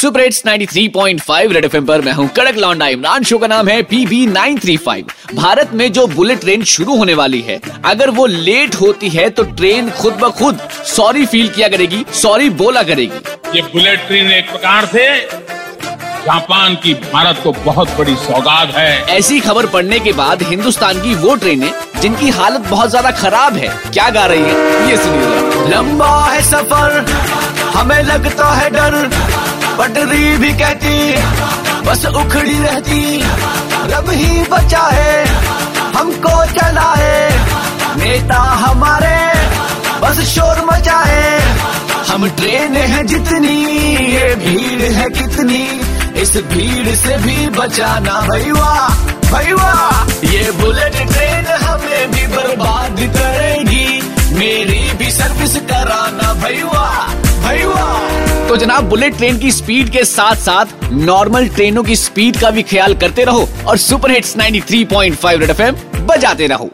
Super hits 93.5 red FM पर मैं हूँ कड़क लौंडा इमरान। शो का नाम है पीबी 935 भारत में जो बुलेट ट्रेन शुरू होने वाली है अगर वो लेट होती है तो ट्रेन खुद ब खुद सॉरी फील किया करेगी सॉरी बोला करेगी। ये बुलेट ट्रेन एक प्रकार से जापान की भारत को बहुत बड़ी सौगात है। ऐसी खबर पढ़ने के बाद हिंदुस्तान की वो ट्रेनें जिनकी हालत बहुत ज़्यादा खराब है क्या गा रही है? ये सुनिए लंबा है सफ़र हमें लगता है डर पटरी भी कहती, बस उखड़ी रहती। रब ही बचा है, हमको चलाए नेता हमारे, बस शोर मचाए हम ट्रेन है जितनी, ये भीड़ है कितनी। इस भीड़ से भी बचाना भैया भैया। ये बुलेट ट्रेन हमें भी बर्बाद करेगी। मेरी भी सर्विस कराना भैया। तो जनाब बुलेट ट्रेन की स्पीड के साथ साथ नॉर्मल ट्रेनों की स्पीड का भी ख्याल करते रहो और सुपर हिट्स 93.5 रेड एफएम बजाते रहो।